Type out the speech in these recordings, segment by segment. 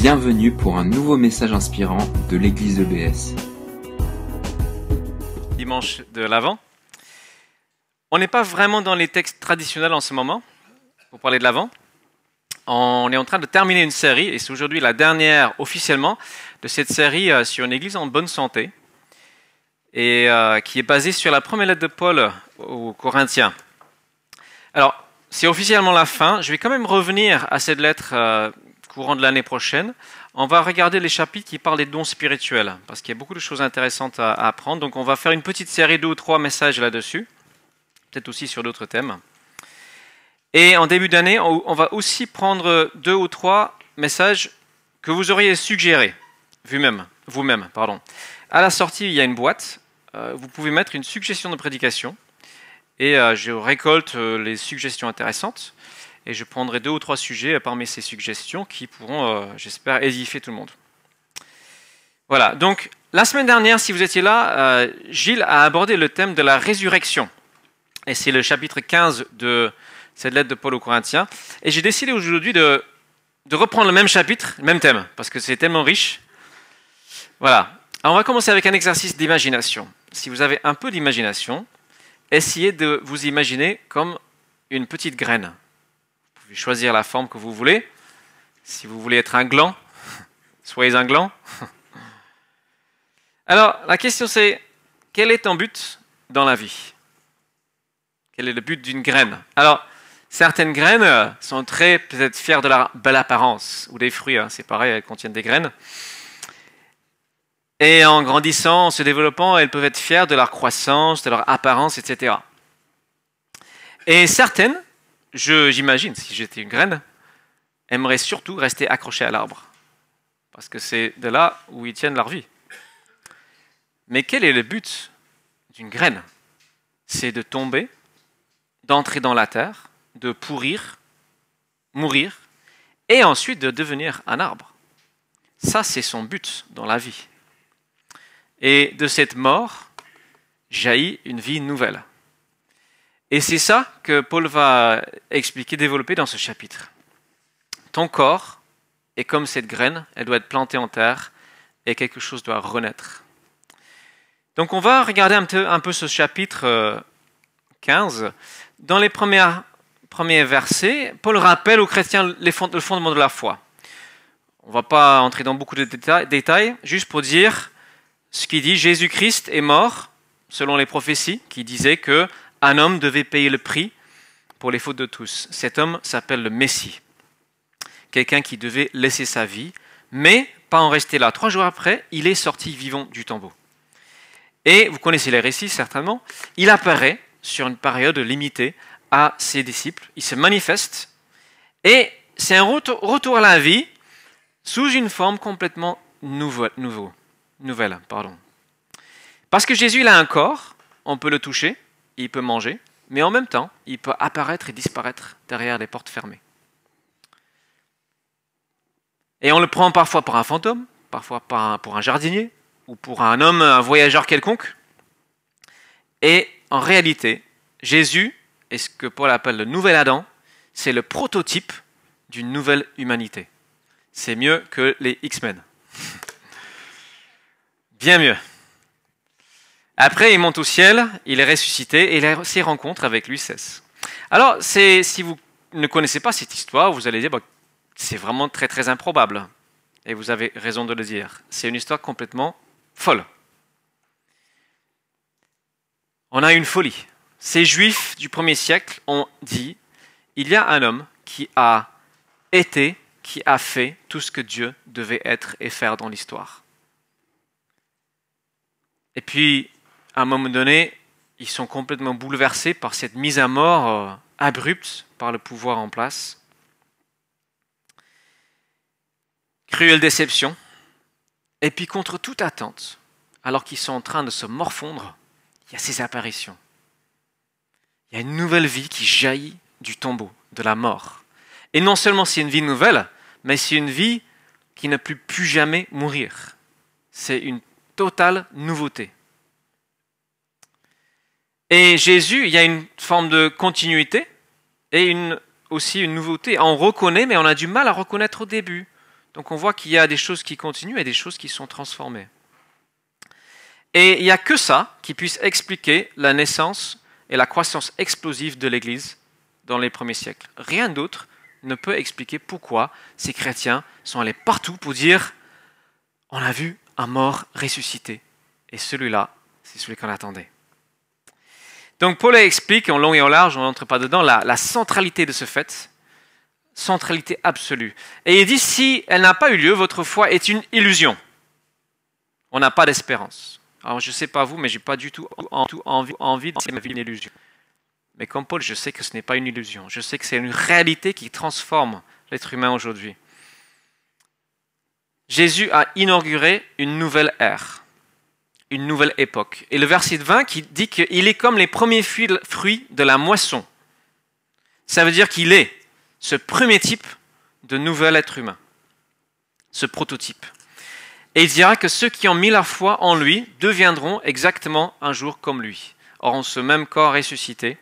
Bienvenue pour un nouveau message inspirant de l'église EBS. Dimanche de l'Avent. On n'est pas vraiment dans les textes traditionnels en ce moment, pour parler de l'Avent. On est en train de terminer une série, et c'est aujourd'hui la dernière officiellement de cette série euh, sur une église en bonne santé, et euh, qui est basée sur la première lettre de Paul aux Corinthiens. Alors, c'est officiellement la fin. Je vais quand même revenir à cette lettre euh, courant de l'année prochaine. On va regarder les chapitres qui parlent des dons spirituels, parce qu'il y a beaucoup de choses intéressantes à, apprendre. Donc, on va faire une petite série de deux ou trois messages là-dessus, peut-être aussi sur d'autres thèmes. Et en début d'année, on, va aussi prendre deux ou trois messages que vous auriez suggérés, vous-même, vous-même, pardon. À la sortie, il y a une boîte. Euh, vous pouvez mettre une suggestion de prédication et euh, je récolte euh, les suggestions intéressantes et je prendrai deux ou trois sujets parmi ces suggestions qui pourront, euh, j'espère, édifier tout le monde. Voilà, donc la semaine dernière, si vous étiez là, euh, Gilles a abordé le thème de la résurrection. Et c'est le chapitre 15 de cette lettre de Paul aux Corinthiens. Et j'ai décidé aujourd'hui de, reprendre le même chapitre, le même thème, parce que c'est tellement riche. Voilà. On va commencer avec un exercice d'imagination. Si vous avez un peu d'imagination, essayez de vous imaginer comme une petite graine. Choisir la forme que vous voulez. Si vous voulez être un gland, soyez un gland. Alors, la question c'est, quel est ton but dans la vie? Quel est le but d'une graine? Alors, certaines graines euh, sont très peut-être fières de leur belle apparence, ou des fruits, hein, c'est pareil, elles contiennent des graines. Et en grandissant, en se développant, elles peuvent être fières de leur croissance, de leur apparence, etc. Et certaines, j'imagine, si j'étais une graine, aimeraient surtout rester accrochées à l'arbre. Parce que c'est de là où ils tiennent leur vie. Mais quel est le but d'une graine? C'est de tomber, d'entrer dans la terre, de pourrir, mourir, et ensuite de devenir un arbre. Ça, c'est son but dans la vie. Et de cette mort jaillit une vie nouvelle. Et c'est ça que Paul va expliquer, développer dans ce chapitre. Ton corps est comme cette graine, elle doit être plantée en terre et quelque chose doit renaître. Donc on va regarder un peu, ce chapitre euh, 15. Dans les premiers versets, Paul rappelle aux chrétiens le fondement de la foi. On ne va pas entrer dans beaucoup de détails, détails, juste pour dire ce qui dit Jésus-Christ est mort selon les prophéties qui disaient que un homme devait payer le prix pour les fautes de tous. Cet homme s'appelle le Messie, quelqu'un qui devait laisser sa vie, mais pas en rester là. Trois jours après, il est sorti vivant du tombeau. Et vous connaissez les récits certainement. Il apparaît sur une période limitée à ses disciples. Il se manifeste et c'est un retour, à la vie sous une forme complètement nouveau nouvelle. Pardon. Parce que Jésus il a un corps, on peut le toucher, il peut manger, mais en même temps, il peut apparaître et disparaître derrière des portes fermées. Et on le prend parfois pour un fantôme, parfois pour un jardinier, ou pour un homme, un voyageur quelconque. Et en réalité, Jésus est ce que Paul appelle le nouvel Adam, c'est le prototype d'une nouvelle humanité. C'est mieux que les X-Men. Bien mieux. Après, il monte au ciel, il est ressuscité et ses rencontres avec lui cessent. Alors, si vous ne connaissez pas cette histoire, vous allez dire, bah, c'est vraiment très très improbable. Et vous avez raison de le dire. C'est une histoire complètement folle. On a une folie. Ces juifs du premier siècle ont dit, il y a un homme qui a été, qui a fait tout ce que Dieu devait être et faire dans l'histoire. Et puis, à un moment donné, ils sont complètement bouleversés par cette mise à mort euh, abrupte par le pouvoir en place. Cruelle déception. Et puis, contre toute attente, alors qu'ils sont en train de se morfondre, il y a ces apparitions. Il y a une nouvelle vie qui jaillit du tombeau, de la mort. Et non seulement c'est une vie nouvelle, mais c'est une vie qui ne peut plus jamais mourir. C'est une totale nouveauté. Et Jésus, il y a une forme de continuité et une, aussi une nouveauté. On reconnaît, mais on a du mal à reconnaître au début. Donc on voit qu'il y a des choses qui continuent et des choses qui sont transformées. Et il n'y a que ça qui puisse expliquer la naissance et la croissance explosive de l'Église dans les premiers siècles. Rien d'autre ne peut expliquer pourquoi ces chrétiens sont allés partout pour dire on a vu un mort ressuscité. Et celui-là, c'est celui qu'on attendait. Donc Paul explique en long et en large, on n'entre pas dedans, la, centralité de ce fait, centralité absolue. Et il dit, si elle n'a pas eu lieu, votre foi est une illusion. On n'a pas d'espérance. Alors je ne sais pas vous, mais je n'ai pas du tout envie, envie de ma vie une illusion. Mais comme Paul, je sais que ce n'est pas une illusion. Je sais que c'est une réalité qui transforme l'être humain aujourd'hui. Jésus a inauguré une nouvelle ère, une nouvelle époque. Et le verset 20 qui dit qu'il est comme les premiers fruits de la moisson. Ça veut dire qu'il est ce premier type de nouvel être humain, ce prototype. Et il dira que ceux qui ont mis la foi en lui deviendront exactement un jour comme lui. En ce même corps ressuscité,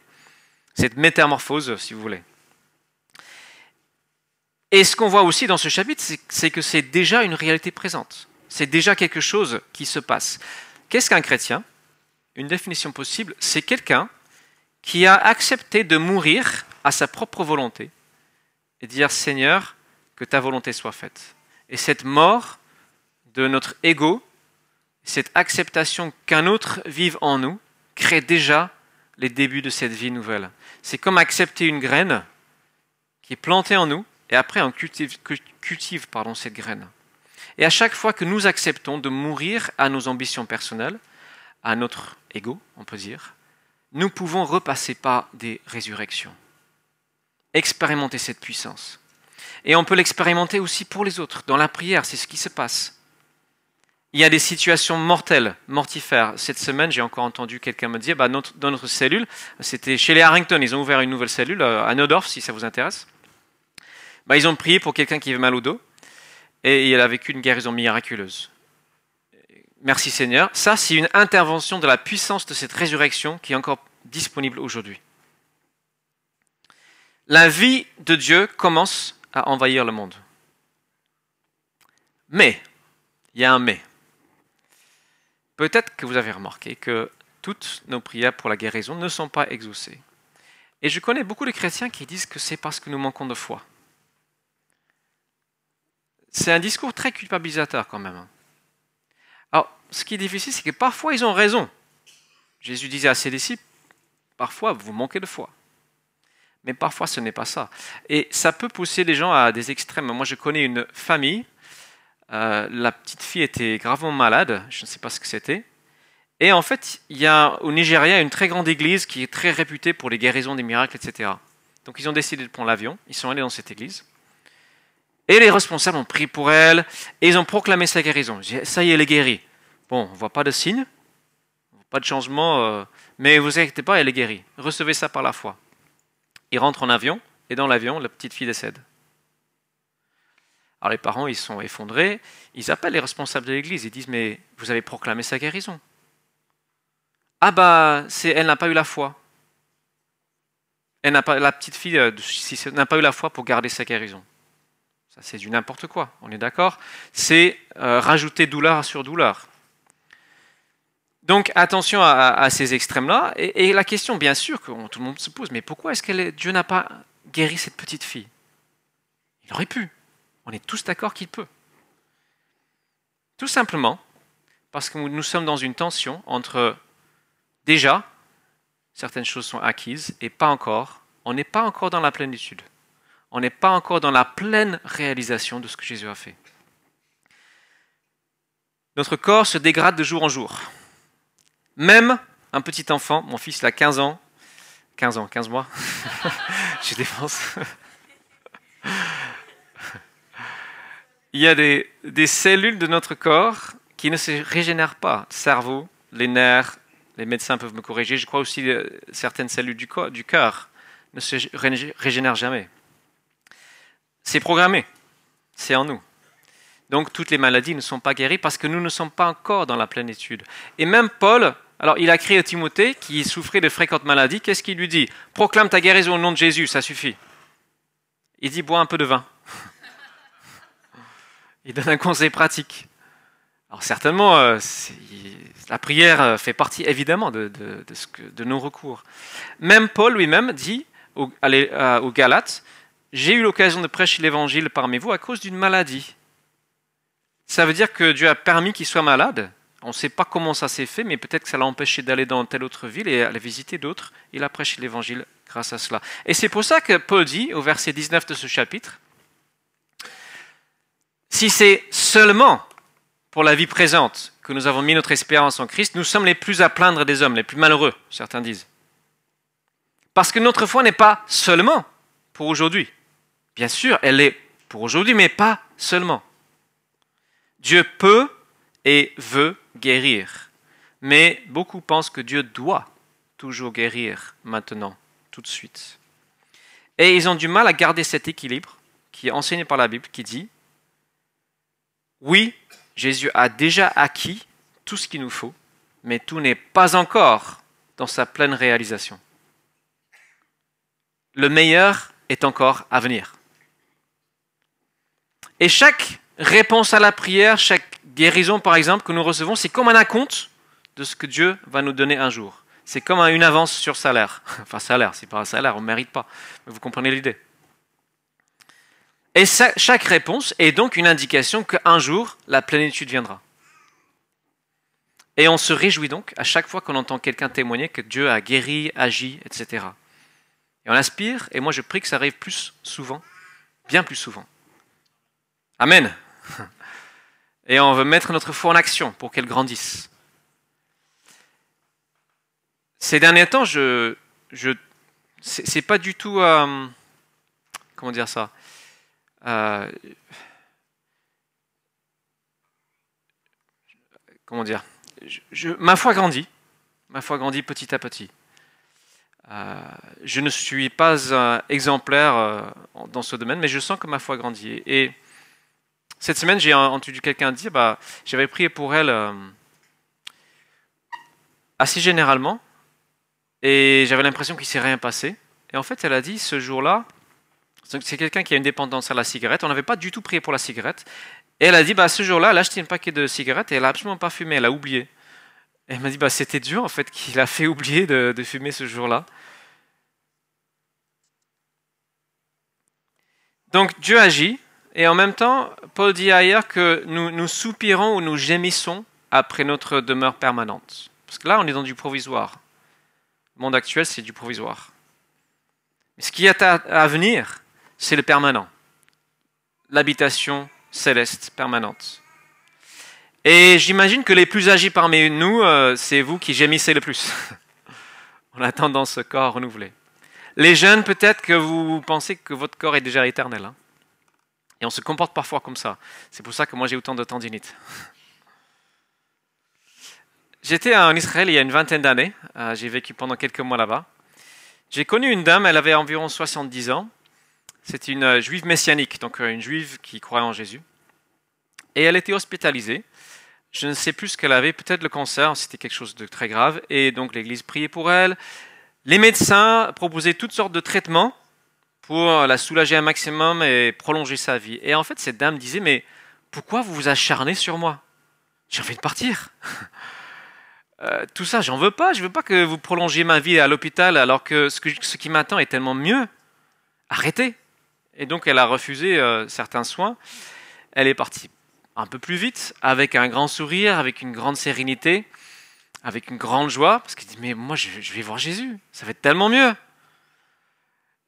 cette métamorphose, si vous voulez. Et ce qu'on voit aussi dans ce chapitre, c'est que c'est déjà une réalité présente. C'est déjà quelque chose qui se passe. Qu'est-ce qu'un chrétien? Une définition possible, c'est quelqu'un qui a accepté de mourir à sa propre volonté et dire Seigneur, que ta volonté soit faite. Et cette mort de notre ego, cette acceptation qu'un autre vive en nous, crée déjà les débuts de cette vie nouvelle. C'est comme accepter une graine qui est plantée en nous et après, on cultive, cette graine. Et à chaque fois que nous acceptons de mourir à nos ambitions personnelles, à notre ego, on peut dire, nous pouvons repasser par des résurrections. Expérimenter cette puissance. Et on peut l'expérimenter aussi pour les autres. Dans la prière, c'est ce qui se passe. Il y a des situations mortelles, mortifères. Cette semaine, j'ai encore entendu quelqu'un me dire, bah, dans notre cellule, c'était chez les Harrington, ils ont ouvert une nouvelle cellule euh, à Nodorf, si ça vous intéresse. Bah, ils ont prié pour quelqu'un qui avait mal au dos et il a vécu une guérison miraculeuse. Merci Seigneur. Ça, c'est une intervention de la puissance de cette résurrection qui est encore disponible aujourd'hui. La vie de Dieu commence à envahir le monde. Mais, il y a un mais. Peut-être que vous avez remarqué que toutes nos prières pour la guérison ne sont pas exaucées. Et je connais beaucoup de chrétiens qui disent que c'est parce que nous manquons de foi c'est un discours très culpabilisateur quand même. Alors, ce qui est difficile, c'est que parfois ils ont raison. Jésus disait à ses disciples, parfois vous manquez de foi. Mais parfois ce n'est pas ça. Et ça peut pousser les gens à des extrêmes. Moi je connais une famille, euh, la petite fille était gravement malade, je ne sais pas ce que c'était. Et en fait, il y a au Nigeria une très grande église qui est très réputée pour les guérisons des miracles, etc. Donc ils ont décidé de prendre l'avion, ils sont allés dans cette église. Et les responsables ont prié pour elle et ils ont proclamé sa guérison. Ça y est, elle est guérie. Bon, on ne voit pas de signe, pas de changement, euh, mais vous inquiétez pas, elle est guérie. Recevez ça par la foi. Ils rentrent en avion et dans l'avion, la petite fille décède. Alors les parents, ils sont effondrés, ils appellent les responsables de l'église, ils disent mais vous avez proclamé sa guérison. Ah bah, elle n'a pas eu la foi. Elle la petite fille euh, n'a pas eu la foi pour garder sa guérison c'est du n'importe quoi, on est d'accord? C'est euh, rajouter douleur sur douleur. Donc attention à, ces extrêmes-là. Et, la question, bien sûr, que tout le monde se pose, mais pourquoi est-ce que Dieu n'a pas guéri cette petite fille? Il aurait pu. On est tous d'accord qu'il peut. Tout simplement parce que nous sommes dans une tension entre déjà, certaines choses sont acquises et pas encore. On n'est pas encore dans la plénitude on n'est pas encore dans la pleine réalisation de ce que Jésus a fait. Notre corps se dégrade de jour en jour. Même un petit enfant, mon fils il a 15 ans, 15 ans, 15 mois, je défense. il y a des, cellules de notre corps qui ne se régénèrent pas. Le cerveau, les nerfs, les médecins peuvent me corriger, je crois aussi que certaines cellules du, du cœur ne se régénèrent jamais. C'est programmé, c'est en nous. Donc toutes les maladies ne sont pas guéries parce que nous ne sommes pas encore dans la plénitude. Et même Paul, alors il a créé Timothée qui souffrait de fréquentes maladies, qu'est-ce qu'il lui dit? Proclame ta guérison au nom de Jésus, ça suffit. Il dit bois un peu de vin. il donne un conseil pratique. Alors certainement, euh, la prière euh, fait partie évidemment de, nos recours. Même Paul lui-même dit aux, aux Galates, j'ai eu l'occasion de prêcher l'évangile parmi vous à cause d'une maladie. Ça veut dire que Dieu a permis qu'il soit malade. On ne sait pas comment ça s'est fait, mais peut-être que ça l'a empêché d'aller dans telle autre ville et aller visiter d'autres. Il a prêché l'évangile grâce à cela. Et c'est pour ça que Paul dit au verset 19 de ce chapitre, si c'est seulement pour la vie présente que nous avons mis notre espérance en Christ, nous sommes les plus à plaindre des hommes, les plus malheureux, certains disent. Parce que notre foi n'est pas seulement pour aujourd'hui. Bien sûr, elle est pour aujourd'hui, mais pas seulement. Dieu peut et veut guérir, mais beaucoup pensent que Dieu doit toujours guérir maintenant, tout de suite. Et ils ont du mal à garder cet équilibre qui est enseigné par la Bible, qui dit, oui, Jésus a déjà acquis tout ce qu'il nous faut, mais tout n'est pas encore dans sa pleine réalisation. Le meilleur est encore à venir. Et chaque réponse à la prière, chaque guérison par exemple que nous recevons, c'est comme un acompte de ce que Dieu va nous donner un jour. C'est comme une avance sur salaire. Enfin salaire, c'est pas un salaire, on ne mérite pas. Mais vous comprenez l'idée. Et chaque réponse est donc une indication qu'un jour, la plénitude viendra. Et on se réjouit donc à chaque fois qu'on entend quelqu'un témoigner que Dieu a guéri, agi, etc. Et on aspire, et moi je prie que ça arrive plus souvent, bien plus souvent. Amen. Et on veut mettre notre foi en action pour qu'elle grandisse. Ces derniers temps, je, je c'est pas du tout, euh, comment dire ça, euh, comment dire, ma foi grandit, ma foi grandit petit à petit. Euh, je ne suis pas exemplaire dans ce domaine, mais je sens que ma foi grandit. Et cette semaine, j'ai entendu quelqu'un dire, bah, j'avais prié pour elle assez généralement, et j'avais l'impression qu'il ne s'est rien passé. Et en fait, elle a dit, ce jour-là, c'est quelqu'un qui a une dépendance à la cigarette. On n'avait pas du tout prié pour la cigarette. Et elle a dit, bah, ce jour-là, elle a acheté un paquet de cigarettes et elle n'a absolument pas fumé, elle a oublié. Elle m'a dit, bah, c'était dur en fait qu'il a fait oublier de, fumer ce jour-là. Donc Dieu agit, et en même temps, Paul dit ailleurs que nous, soupirons ou nous gémissons après notre demeure permanente. Parce que là, on est dans du provisoire. Le monde actuel, c'est du provisoire. Mais ce qui est à venir, c'est le permanent. L'habitation céleste permanente. Et j'imagine que les plus âgés parmi nous, euh, c'est vous qui gémissez le plus en attendant ce corps renouvelé. Les jeunes, peut-être que vous pensez que votre corps est déjà éternel. Hein. Et on se comporte parfois comme ça. C'est pour ça que moi j'ai autant de tendinite. J'étais en Israël il y a une vingtaine d'années. Euh, j'ai vécu pendant quelques mois là-bas. J'ai connu une dame, elle avait environ 70 ans. C'était une euh, juive messianique, donc euh, une juive qui croyait en Jésus. Et elle était hospitalisée. Je ne sais plus ce qu'elle avait, peut-être le cancer, c'était quelque chose de très grave. Et donc l'Église priait pour elle. Les médecins proposaient toutes sortes de traitements pour la soulager un maximum et prolonger sa vie. Et en fait, cette dame disait, mais pourquoi vous vous acharnez sur moi? J'ai envie de partir. Euh, tout ça, j'en veux pas. Je veux pas que vous prolongiez ma vie à l'hôpital alors que ce, qui m'attend est tellement mieux. Arrêtez. Et donc elle a refusé euh, certains soins. Elle est partie un peu plus vite, avec un grand sourire, avec une grande sérénité, avec une grande joie, parce qu'elle dit mais moi je, vais voir Jésus, ça va être tellement mieux.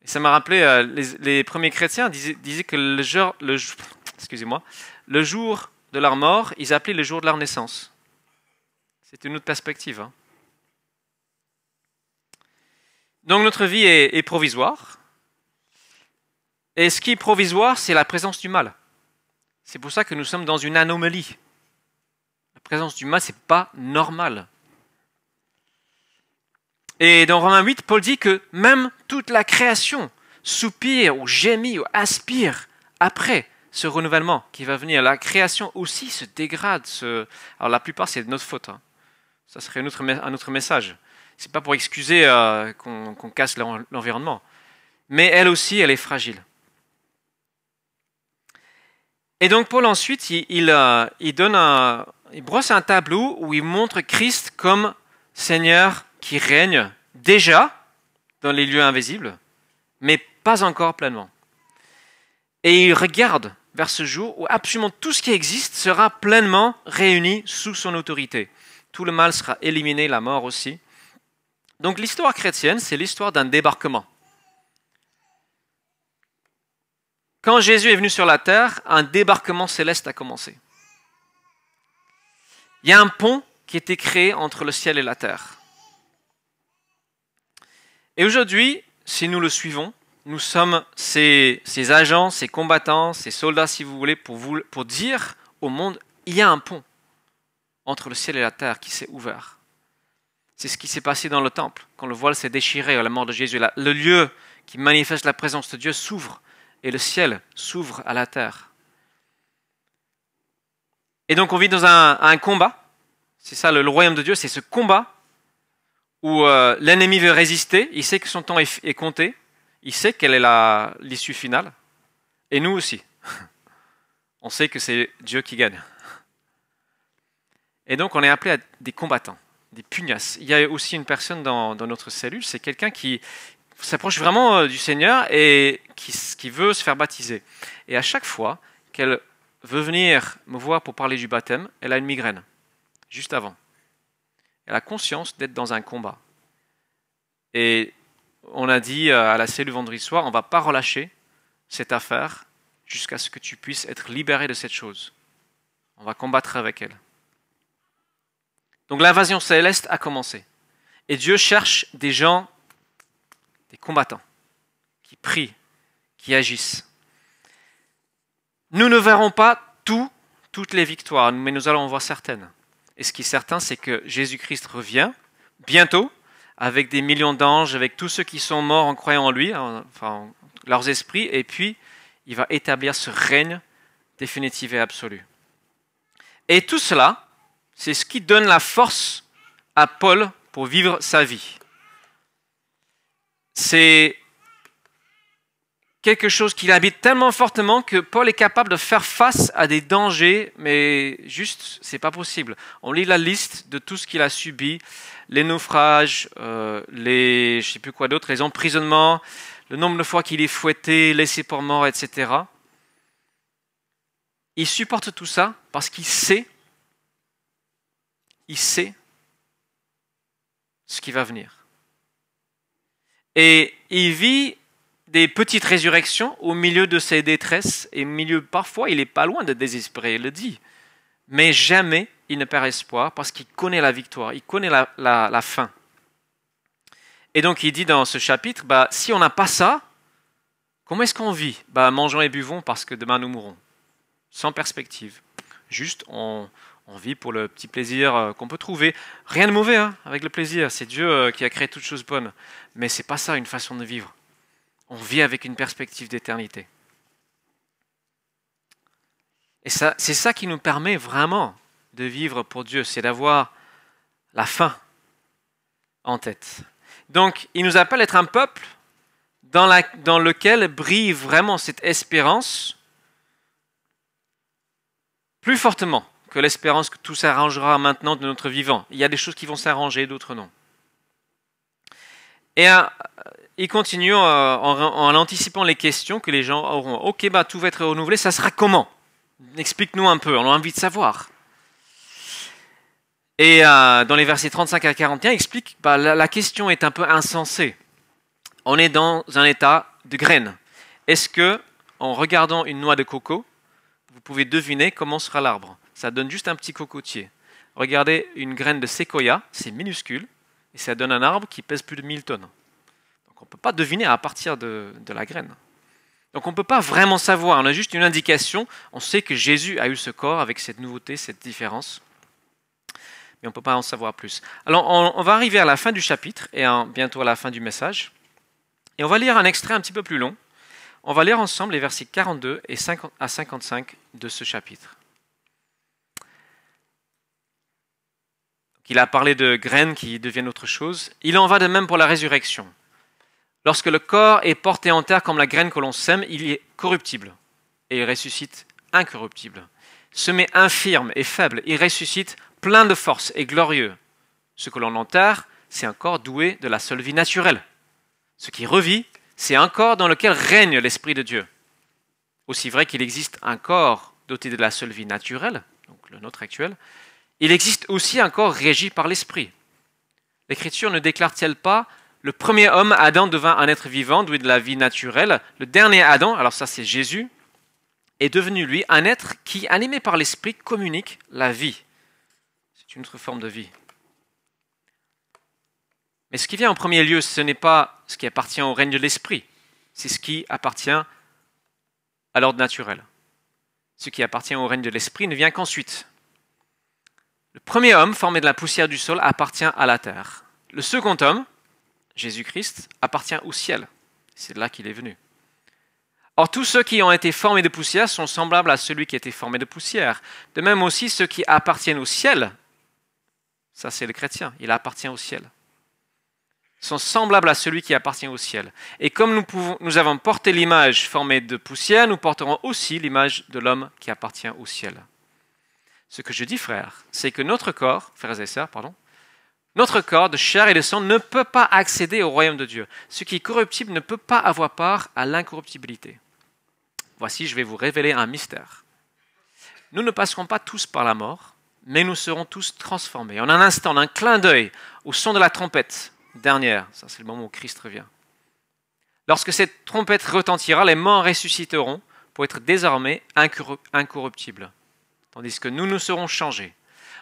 Et ça m'a rappelé euh, les, premiers chrétiens disaient, que le jour, excusez-moi, le jour de leur mort, ils appelaient le jour de leur naissance. C'est une autre perspective. Hein. Donc notre vie est provisoire, et ce qui est provisoire, c'est la présence du mal. C'est pour ça que nous sommes dans une anomalie. La présence du mal, ce n'est pas normal. Et dans Romains 8, Paul dit que même toute la création soupire ou gémit ou aspire après ce renouvellement qui va venir. La création aussi se dégrade. Alors la plupart, c'est de notre faute. Hein. Ça serait un autre, un autre message. Ce n'est pas pour excuser euh, qu'on casse l'environnement. Mais elle aussi, elle est fragile. Et donc Paul ensuite, il, il, euh, brosse un tableau où il montre Christ comme Seigneur qui règne déjà dans les lieux invisibles, mais pas encore pleinement. Et il regarde vers ce jour où absolument tout ce qui existe sera pleinement réuni sous son autorité. Tout le mal sera éliminé, la mort aussi. Donc l'histoire chrétienne, c'est l'histoire d'un débarquement. Quand Jésus est venu sur la terre, un débarquement céleste a commencé. Il y a un pont qui a été créé entre le ciel et la terre. Et aujourd'hui, si nous le suivons, nous sommes ces, agents, ces combattants, ces soldats, si vous voulez, pour, vous, dire au monde, il y a un pont entre le ciel et la terre qui s'est ouvert. C'est ce qui s'est passé dans le temple, quand le voile s'est déchiré à la mort de Jésus. Le lieu qui manifeste la présence de Dieu s'ouvre et le ciel s'ouvre à la terre. Et donc on vit dans un, combat. C'est ça, le, royaume de Dieu, c'est ce combat où euh, l'ennemi veut résister, il sait que son temps est, compté, il sait quelle est l'issue finale, et nous aussi. On sait que c'est Dieu qui gagne. Et donc on est appelé à des combattants, des pugnaces. Il y a aussi une personne dans notre cellule, c'est quelqu'un qui, s'approche vraiment euh, du Seigneur et qui, veut se faire baptiser. Et à chaque fois qu'elle veut venir me voir pour parler du baptême, elle a une migraine, juste avant. Elle a conscience d'être dans un combat. Et on a dit euh, à la cellule vendredi soir, on ne va pas relâcher cette affaire jusqu'à ce que tu puisses être libéré de cette chose. On va combattre avec elle. Donc l'invasion céleste a commencé. Et Dieu cherche des gens des combattants qui prient, qui agissent. Nous ne verrons pas tout, toutes les victoires, mais nous allons en voir certaines. Et ce qui est certain, c'est que Jésus-Christ revient bientôt avec des millions d'anges, avec tous ceux qui sont morts en croyant en lui, enfin leurs esprits, et puis il va établir ce règne définitif et absolu. Et tout cela, c'est ce qui donne la force à Paul pour vivre sa vie c'est quelque chose qui l'habite tellement fortement que Paul est capable de faire face à des dangers, mais juste, c'est pas possible. On lit la liste de tout ce qu'il a subi, les naufrages, euh, les, je sais plus quoi d'autre, les emprisonnements, le nombre de fois qu'il est fouetté, laissé pour mort, etc. Il supporte tout ça parce qu'il sait, il sait ce qui va venir. Et il vit des petites résurrections au milieu de ses détresses, et milieu, parfois, il n'est pas loin de désespérer, il le dit. Mais jamais il ne perd espoir parce qu'il connaît la victoire, il connaît la, fin. Et donc il dit dans ce chapitre, bah, si on n'a pas ça, comment est-ce qu'on vit? Bah, Mangeons et buvons parce que demain nous mourrons. Sans perspective. Juste, on, vit pour le petit plaisir euh, qu'on peut trouver. Rien de mauvais hein, avec le plaisir. C'est Dieu euh, qui a créé toutes choses bonnes. Mais ce n'est pas ça une façon de vivre. On vit avec une perspective d'éternité. Et c'est ça qui nous permet vraiment de vivre pour Dieu, c'est d'avoir la fin en tête. Donc, il nous appelle à être un peuple dans, dans lequel brille vraiment cette espérance plus fortement que l'espérance que tout s'arrangera maintenant de notre vivant. Il y a des choses qui vont s'arranger, d'autres non. Et euh, il continue euh, en, anticipant les questions que les gens auront. Ok, bah, tout va être renouvelé, ça sera comment? Explique-nous un peu, on a envie de savoir. Et euh, dans les versets 35 à 41, il explique la, la question est un peu insensée. On est dans un état de graine. Est-ce que, en regardant une noix de coco, vous pouvez deviner comment sera l'arbre? Ça donne juste un petit cocotier. Regardez une graine de séquoia, c'est minuscule, et ça donne un arbre qui pèse plus de 1000 tonnes. Donc on ne peut pas deviner à partir de, la graine. Donc on ne peut pas vraiment savoir, on a juste une indication, on sait que Jésus a eu ce corps avec cette nouveauté, cette différence, mais on ne peut pas en savoir plus. Alors on, va arriver à la fin du chapitre et bientôt à la fin du message, et on va lire un extrait un petit peu plus long. On va lire ensemble les versets 42 et 50 à 55 de ce chapitre. Il a parlé de graines qui deviennent autre chose. Il en va de même pour la résurrection. Lorsque le corps est porté en terre comme la graine que l'on sème, il est corruptible et il ressuscite incorruptible. Se met infirme et faible, il ressuscite plein de force et glorieux. Ce que l'on enterre, c'est un corps doué de la seule vie naturelle. Ce qui revit, c'est un corps dans lequel règne l'Esprit de Dieu. Aussi vrai qu'il existe un corps doté de la seule vie naturelle, donc le nôtre actuel, il existe aussi un corps régi par l'Esprit. L'Écriture ne déclare-t-elle pas le premier homme, Adam, devint un être vivant, doué de la vie naturelle. Le dernier Adam, alors ça c'est Jésus, est devenu lui un être qui, animé par l'Esprit, communique la vie. C'est une autre forme de vie. Mais ce qui vient en premier lieu, ce n'est pas ce qui appartient au règne de l'Esprit, c'est ce qui appartient à l'ordre naturel. Ce qui appartient au règne de l'Esprit ne vient qu'ensuite. Le premier homme, formé de la poussière du sol, appartient à la terre. Le second homme, Jésus-Christ, appartient au ciel. C'est de là qu'il est venu. Or, tous ceux qui ont été formés de poussière sont semblables à celui qui a été formé de poussière. De même aussi, ceux qui appartiennent au ciel, ça c'est le chrétien, il appartient au ciel, sont semblables à celui qui appartient au ciel. Et comme nous, nous avons porté l'image formée de poussière, nous porterons aussi l'image de l'homme qui appartient au ciel. Ce que je dis, frères, c'est que notre corps, frères et sœurs, pardon, notre corps de chair et de sang ne peut pas accéder au royaume de Dieu. Ce qui est corruptible ne peut pas avoir part à l'incorruptibilité. Voici, je vais vous révéler un mystère. Nous ne passerons pas tous par la mort, mais nous serons tous transformés. En un instant, en un clin d'œil, au son de la trompette dernière, ça c'est le moment où Christ revient. Lorsque cette trompette retentira, les morts ressusciteront pour être désormais incorruptibles, tandis que nous nous serons changés.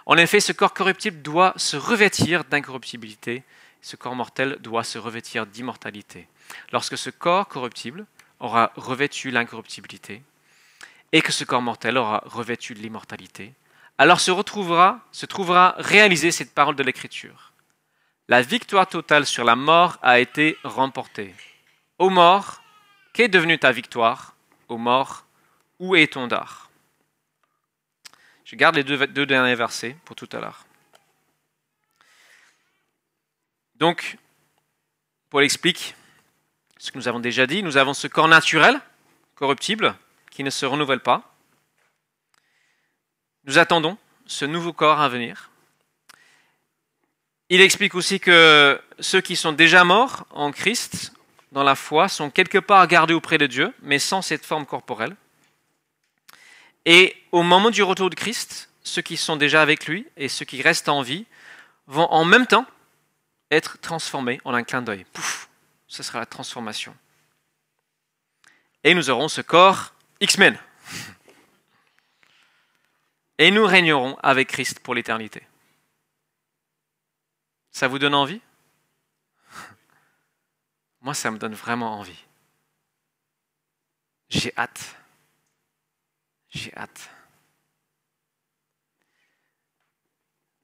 En effet, ce corps corruptible doit se revêtir d'incorruptibilité, ce corps mortel doit se revêtir d'immortalité. Lorsque ce corps corruptible aura revêtu l'incorruptibilité, et que ce corps mortel aura revêtu l'immortalité, alors se retrouvera, se trouvera réalisée cette parole de l'Écriture. La victoire totale sur la mort a été remportée. Ô mort, qu'est devenue ta victoire? Ô mort, où est ton dard? Je garde les deux, derniers versets pour tout à l'heure. Donc, Paul explique ce que nous avons déjà dit. Nous avons ce corps naturel, corruptible, qui ne se renouvelle pas. Nous attendons ce nouveau corps à venir. Il explique aussi que ceux qui sont déjà morts en Christ, dans la foi, sont quelque part gardés auprès de Dieu, mais sans cette forme corporelle. Et au moment du retour de Christ, ceux qui sont déjà avec lui et ceux qui restent en vie vont en même temps être transformés en un clin d'œil. Pouf, ce sera la transformation. Et nous aurons ce corps X-Men. Et nous régnerons avec Christ pour l'éternité. Ça vous donne envie? Moi, ça me donne vraiment envie. J'ai hâte. J'ai hâte.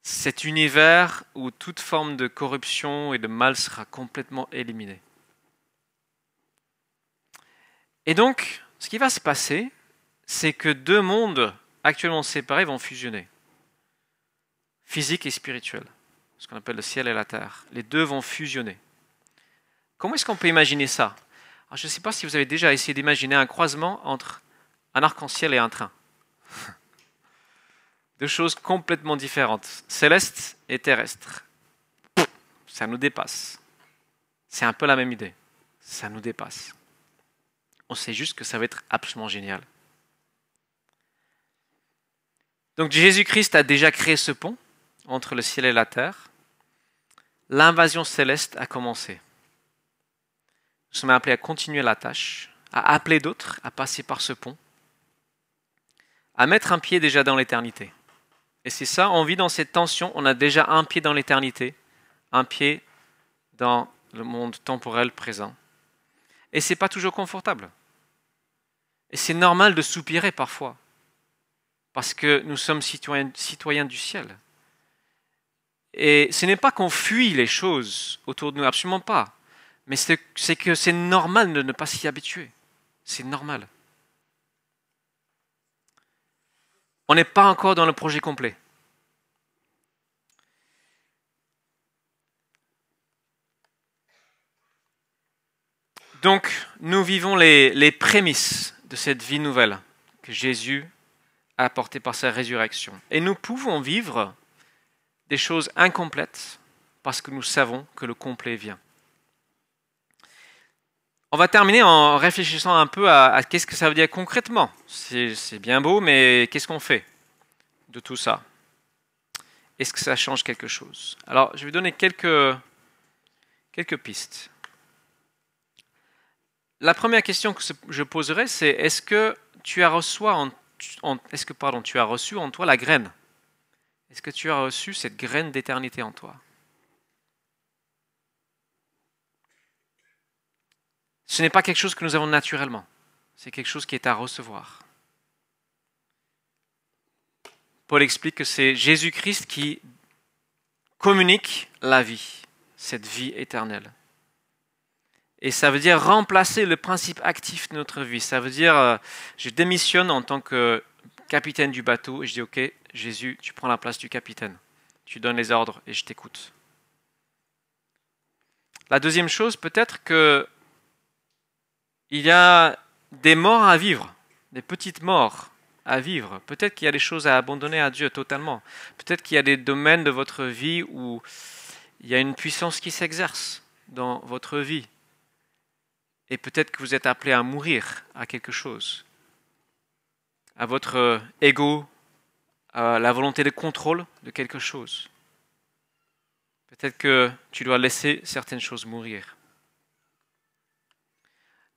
Cet univers où toute forme de corruption et de mal sera complètement éliminée. Et donc, ce qui va se passer, c'est que deux mondes actuellement séparés vont fusionner. Physique et spirituel. Ce qu'on appelle le ciel et la terre. Les deux vont fusionner. Comment est-ce qu'on peut imaginer ça? Je ne sais pas si vous avez déjà essayé d'imaginer un croisement entre un arc-en-ciel et un train. Deux choses complètement différentes, céleste et terrestre. Ça nous dépasse. C'est un peu la même idée. Ça nous dépasse. On sait juste que ça va être absolument génial. Donc Jésus-Christ a déjà créé ce pont entre le ciel et la terre. L'invasion céleste a commencé. Nous sommes appelés à continuer la tâche, à appeler d'autres à passer par ce pont à mettre un pied déjà dans l'éternité. Et c'est ça, on vit dans cette tension, on a déjà un pied dans l'éternité, un pied dans le monde temporel présent. Et ce n'est pas toujours confortable. Et c'est normal de soupirer parfois, parce que nous sommes citoyens, citoyens du ciel. Et ce n'est pas qu'on fuit les choses autour de nous, absolument pas. Mais c'est que c'est normal de ne pas s'y habituer. C'est normal. On n'est pas encore dans le projet complet. Donc, nous vivons les, prémices de cette vie nouvelle que Jésus a apporté par sa résurrection. Et nous pouvons vivre des choses incomplètes parce que nous savons que le complet vient. On va terminer en réfléchissant un peu à, qu'est-ce que ça veut dire concrètement. C'est bien beau, mais qu'est-ce qu'on fait de tout ça? Est-ce que ça change quelque chose? Alors, je vais donner quelques, pistes. La première question que je poserai, c'est est-ce que tu as reçu en toi la graine? Est-ce que tu as reçu cette graine d'éternité en toi? Ce n'est pas quelque chose que nous avons naturellement, c'est quelque chose qui est à recevoir. Paul explique que c'est Jésus-Christ qui communique la vie, cette vie éternelle. Et ça veut dire remplacer le principe actif de notre vie. Ça veut dire, euh, je démissionne en tant que capitaine du bateau et je dis, OK, Jésus, tu prends la place du capitaine. Tu donnes les ordres et je t'écoute. La deuxième chose, peut-être que il y a des morts à vivre, des petites morts à vivre. Peut-être qu'il y a des choses à abandonner à Dieu totalement. Peut-être qu'il y a des domaines de votre vie où il y a une puissance qui s'exerce dans votre vie. Et peut-être que vous êtes appelé à mourir à quelque chose, à votre ego, à la volonté de contrôle de quelque chose. Peut-être que tu dois laisser certaines choses mourir.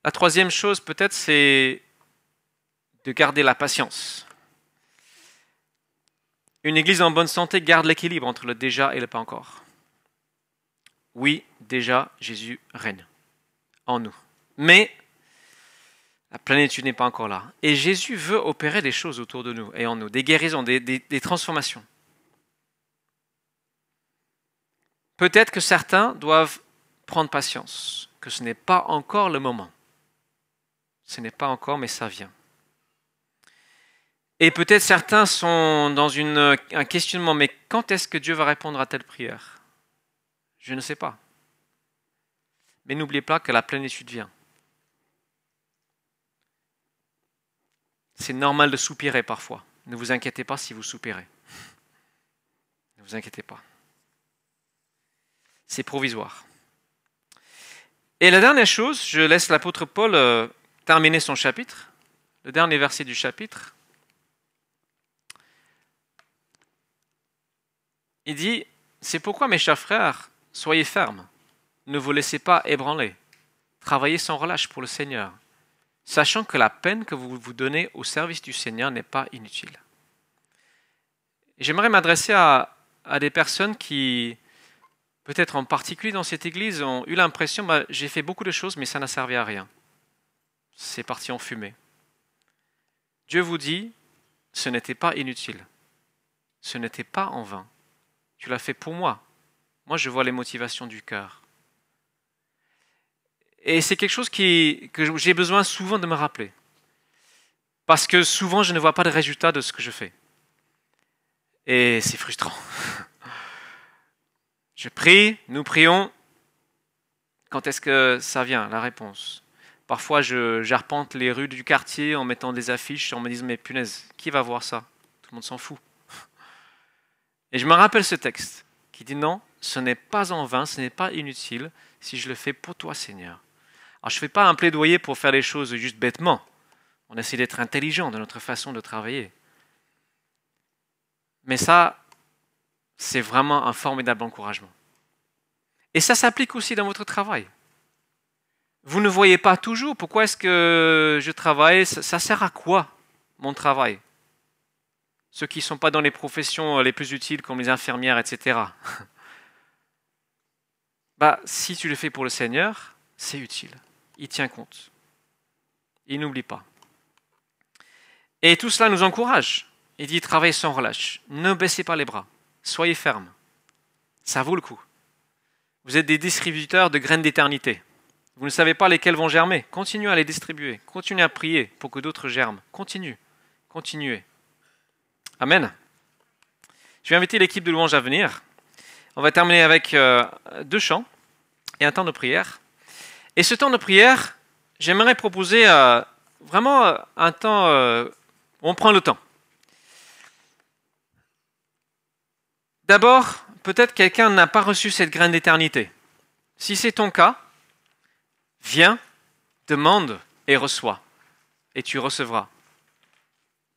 La troisième chose, peut-être, c'est de garder la patience. Une église en bonne santé garde l'équilibre entre le déjà et le pas encore. Oui, déjà, Jésus règne en nous. Mais la plénitude n'est pas encore là. Et Jésus veut opérer des choses autour de nous et en nous, des guérisons, des, des transformations. Peut-être que certains doivent prendre patience, que ce n'est pas encore le moment. Ce n'est pas encore, mais ça vient. Et peut-être certains sont dans un questionnement, mais quand est-ce que Dieu va répondre à telle prière? Je ne sais pas. Mais n'oubliez pas que la plénitude vient. C'est normal de soupirer parfois. Ne vous inquiétez pas si vous soupirez. Ne vous inquiétez pas. C'est provisoire. Et la dernière chose, je laisse l'apôtre Paul euh, terminer son chapitre, le dernier verset du chapitre, il dit, c'est pourquoi mes chers frères, soyez fermes, ne vous laissez pas ébranler, travaillez sans relâche pour le Seigneur, sachant que la peine que vous vous donnez au service du Seigneur n'est pas inutile. J'aimerais m'adresser à, des personnes qui, peut-être en particulier dans cette église, ont eu l'impression, bah, j'ai fait beaucoup de choses, mais ça n'a servi à rien c'est parti en fumée. Dieu vous dit, ce n'était pas inutile, ce n'était pas en vain. Tu l'as fait pour moi. Moi, je vois les motivations du cœur. Et c'est quelque chose que j'ai besoin souvent de me rappeler. Parce que souvent, je ne vois pas de résultat de ce que je fais. Et c'est frustrant. Je prie, nous prions. Quand est-ce que ça vient, la réponse? Parfois, j'arpente les rues du quartier en mettant des affiches, en me disant, mais punaise, qui va voir ça? Tout le monde s'en fout. Et je me rappelle ce texte qui dit, non, ce n'est pas en vain, ce n'est pas inutile si je le fais pour toi, Seigneur. Alors, je ne fais pas un plaidoyer pour faire les choses juste bêtement. On essaie d'être intelligent dans notre façon de travailler. Mais ça, c'est vraiment un formidable encouragement. Et ça s'applique aussi dans votre travail. Vous ne voyez pas toujours. Pourquoi est-ce que je travaille? Ça, sert à quoi mon travail? Ceux qui ne sont pas dans les professions les plus utiles comme les infirmières, etc. bah, si tu le fais pour le Seigneur, c'est utile. Il tient compte. Il n'oublie pas. Et tout cela nous encourage. Il dit travaillez sans relâche. Ne baissez pas les bras. Soyez fermes. Ça vaut le coup. Vous êtes des distributeurs de graines d'éternité. Vous ne savez pas lesquels vont germer. Continuez à les distribuer. Continuez à prier pour que d'autres germent. Continuez. Continuez. Amen. Je vais inviter l'équipe de louange à venir. On va terminer avec euh, deux chants et un temps de prière. Et ce temps de prière, j'aimerais proposer euh, vraiment euh, un temps On prend le temps. D'abord, peut-être quelqu'un n'a pas reçu cette graine d'éternité. Si c'est ton cas, viens, demande et reçois. Et tu recevras.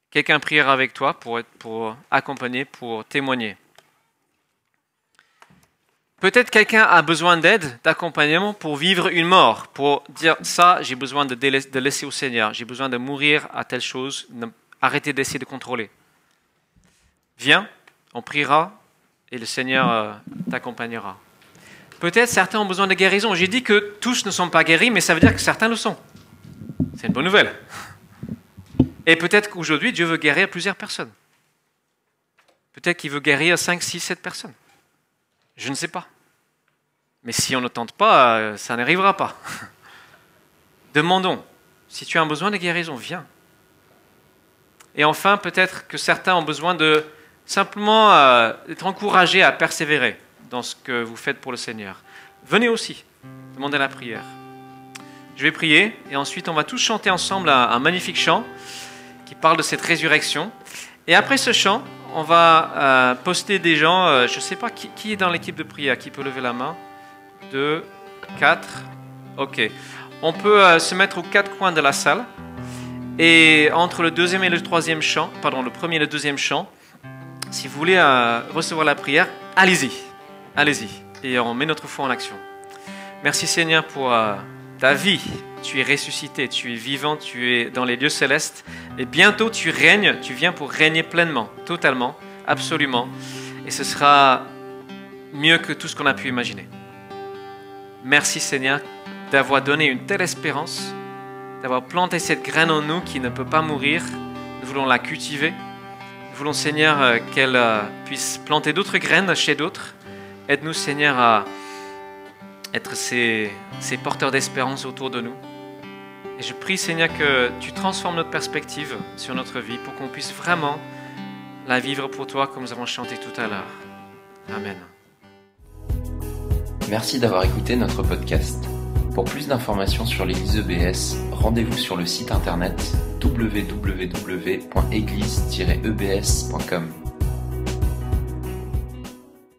Quelqu'un priera avec toi pour, accompagner, pour témoigner. Peut-être quelqu'un a besoin d'aide, d'accompagnement pour vivre une mort, pour dire ça, j'ai besoin de, de laisser au Seigneur, j'ai besoin de mourir à telle chose, arrêter d'essayer de contrôler. Viens, on priera et le Seigneur euh, t'accompagnera. Peut-être certains ont besoin de guérison. J'ai dit que tous ne sont pas guéris, mais ça veut dire que certains le sont. C'est une bonne nouvelle. Et peut-être qu'aujourd'hui, Dieu veut guérir plusieurs personnes. Peut-être qu'il veut guérir 5, 6, 7 personnes. Je ne sais pas. Mais si on ne tente pas, euh, ça n'arrivera pas. Demandons. Si tu as un besoin de guérison, viens. Et enfin, peut-être que certains ont besoin de simplement euh, être encouragés à persévérer dans ce que vous faites pour le Seigneur. Venez aussi, demandez la prière. Je vais prier et ensuite on va tous chanter ensemble un, magnifique chant qui parle de cette résurrection. Et après ce chant, on va euh, poster des gens, euh, je ne sais pas qui, est dans l'équipe de prière, qui peut lever la main. Deux, quatre, ok. On peut se mettre aux quatre coins de la salle. Et entre le deuxième et le troisième chant, pardon, le premier et le deuxième chant, si vous voulez euh, recevoir la prière, allez-y, allez-y. Et on met notre foi en action. Merci Seigneur pour euh, ta vie. Tu es ressuscité, tu es vivant, tu es dans les lieux célestes. Et bientôt tu règnes, tu viens pour régner pleinement, totalement, absolument. Et ce sera mieux que tout ce qu'on a pu imaginer. Merci Seigneur d'avoir donné une telle espérance d'avoir planté cette graine en nous qui ne peut pas mourir. Nous voulons la cultiver. Nous voulons, Seigneur, euh, qu'elle euh, puisse planter d'autres graines chez d'autres. Aide-nous, Seigneur, à être ces, porteurs d'espérance autour de nous. Et je prie, Seigneur, que tu transformes notre perspective sur notre vie pour qu'on puisse vraiment la vivre pour toi comme nous avons chanté tout à l'heure. Amen. Merci d'avoir écouté notre podcast. Pour plus d'informations sur l'église EBS, rendez-vous sur le site internet www.église-ebs.com.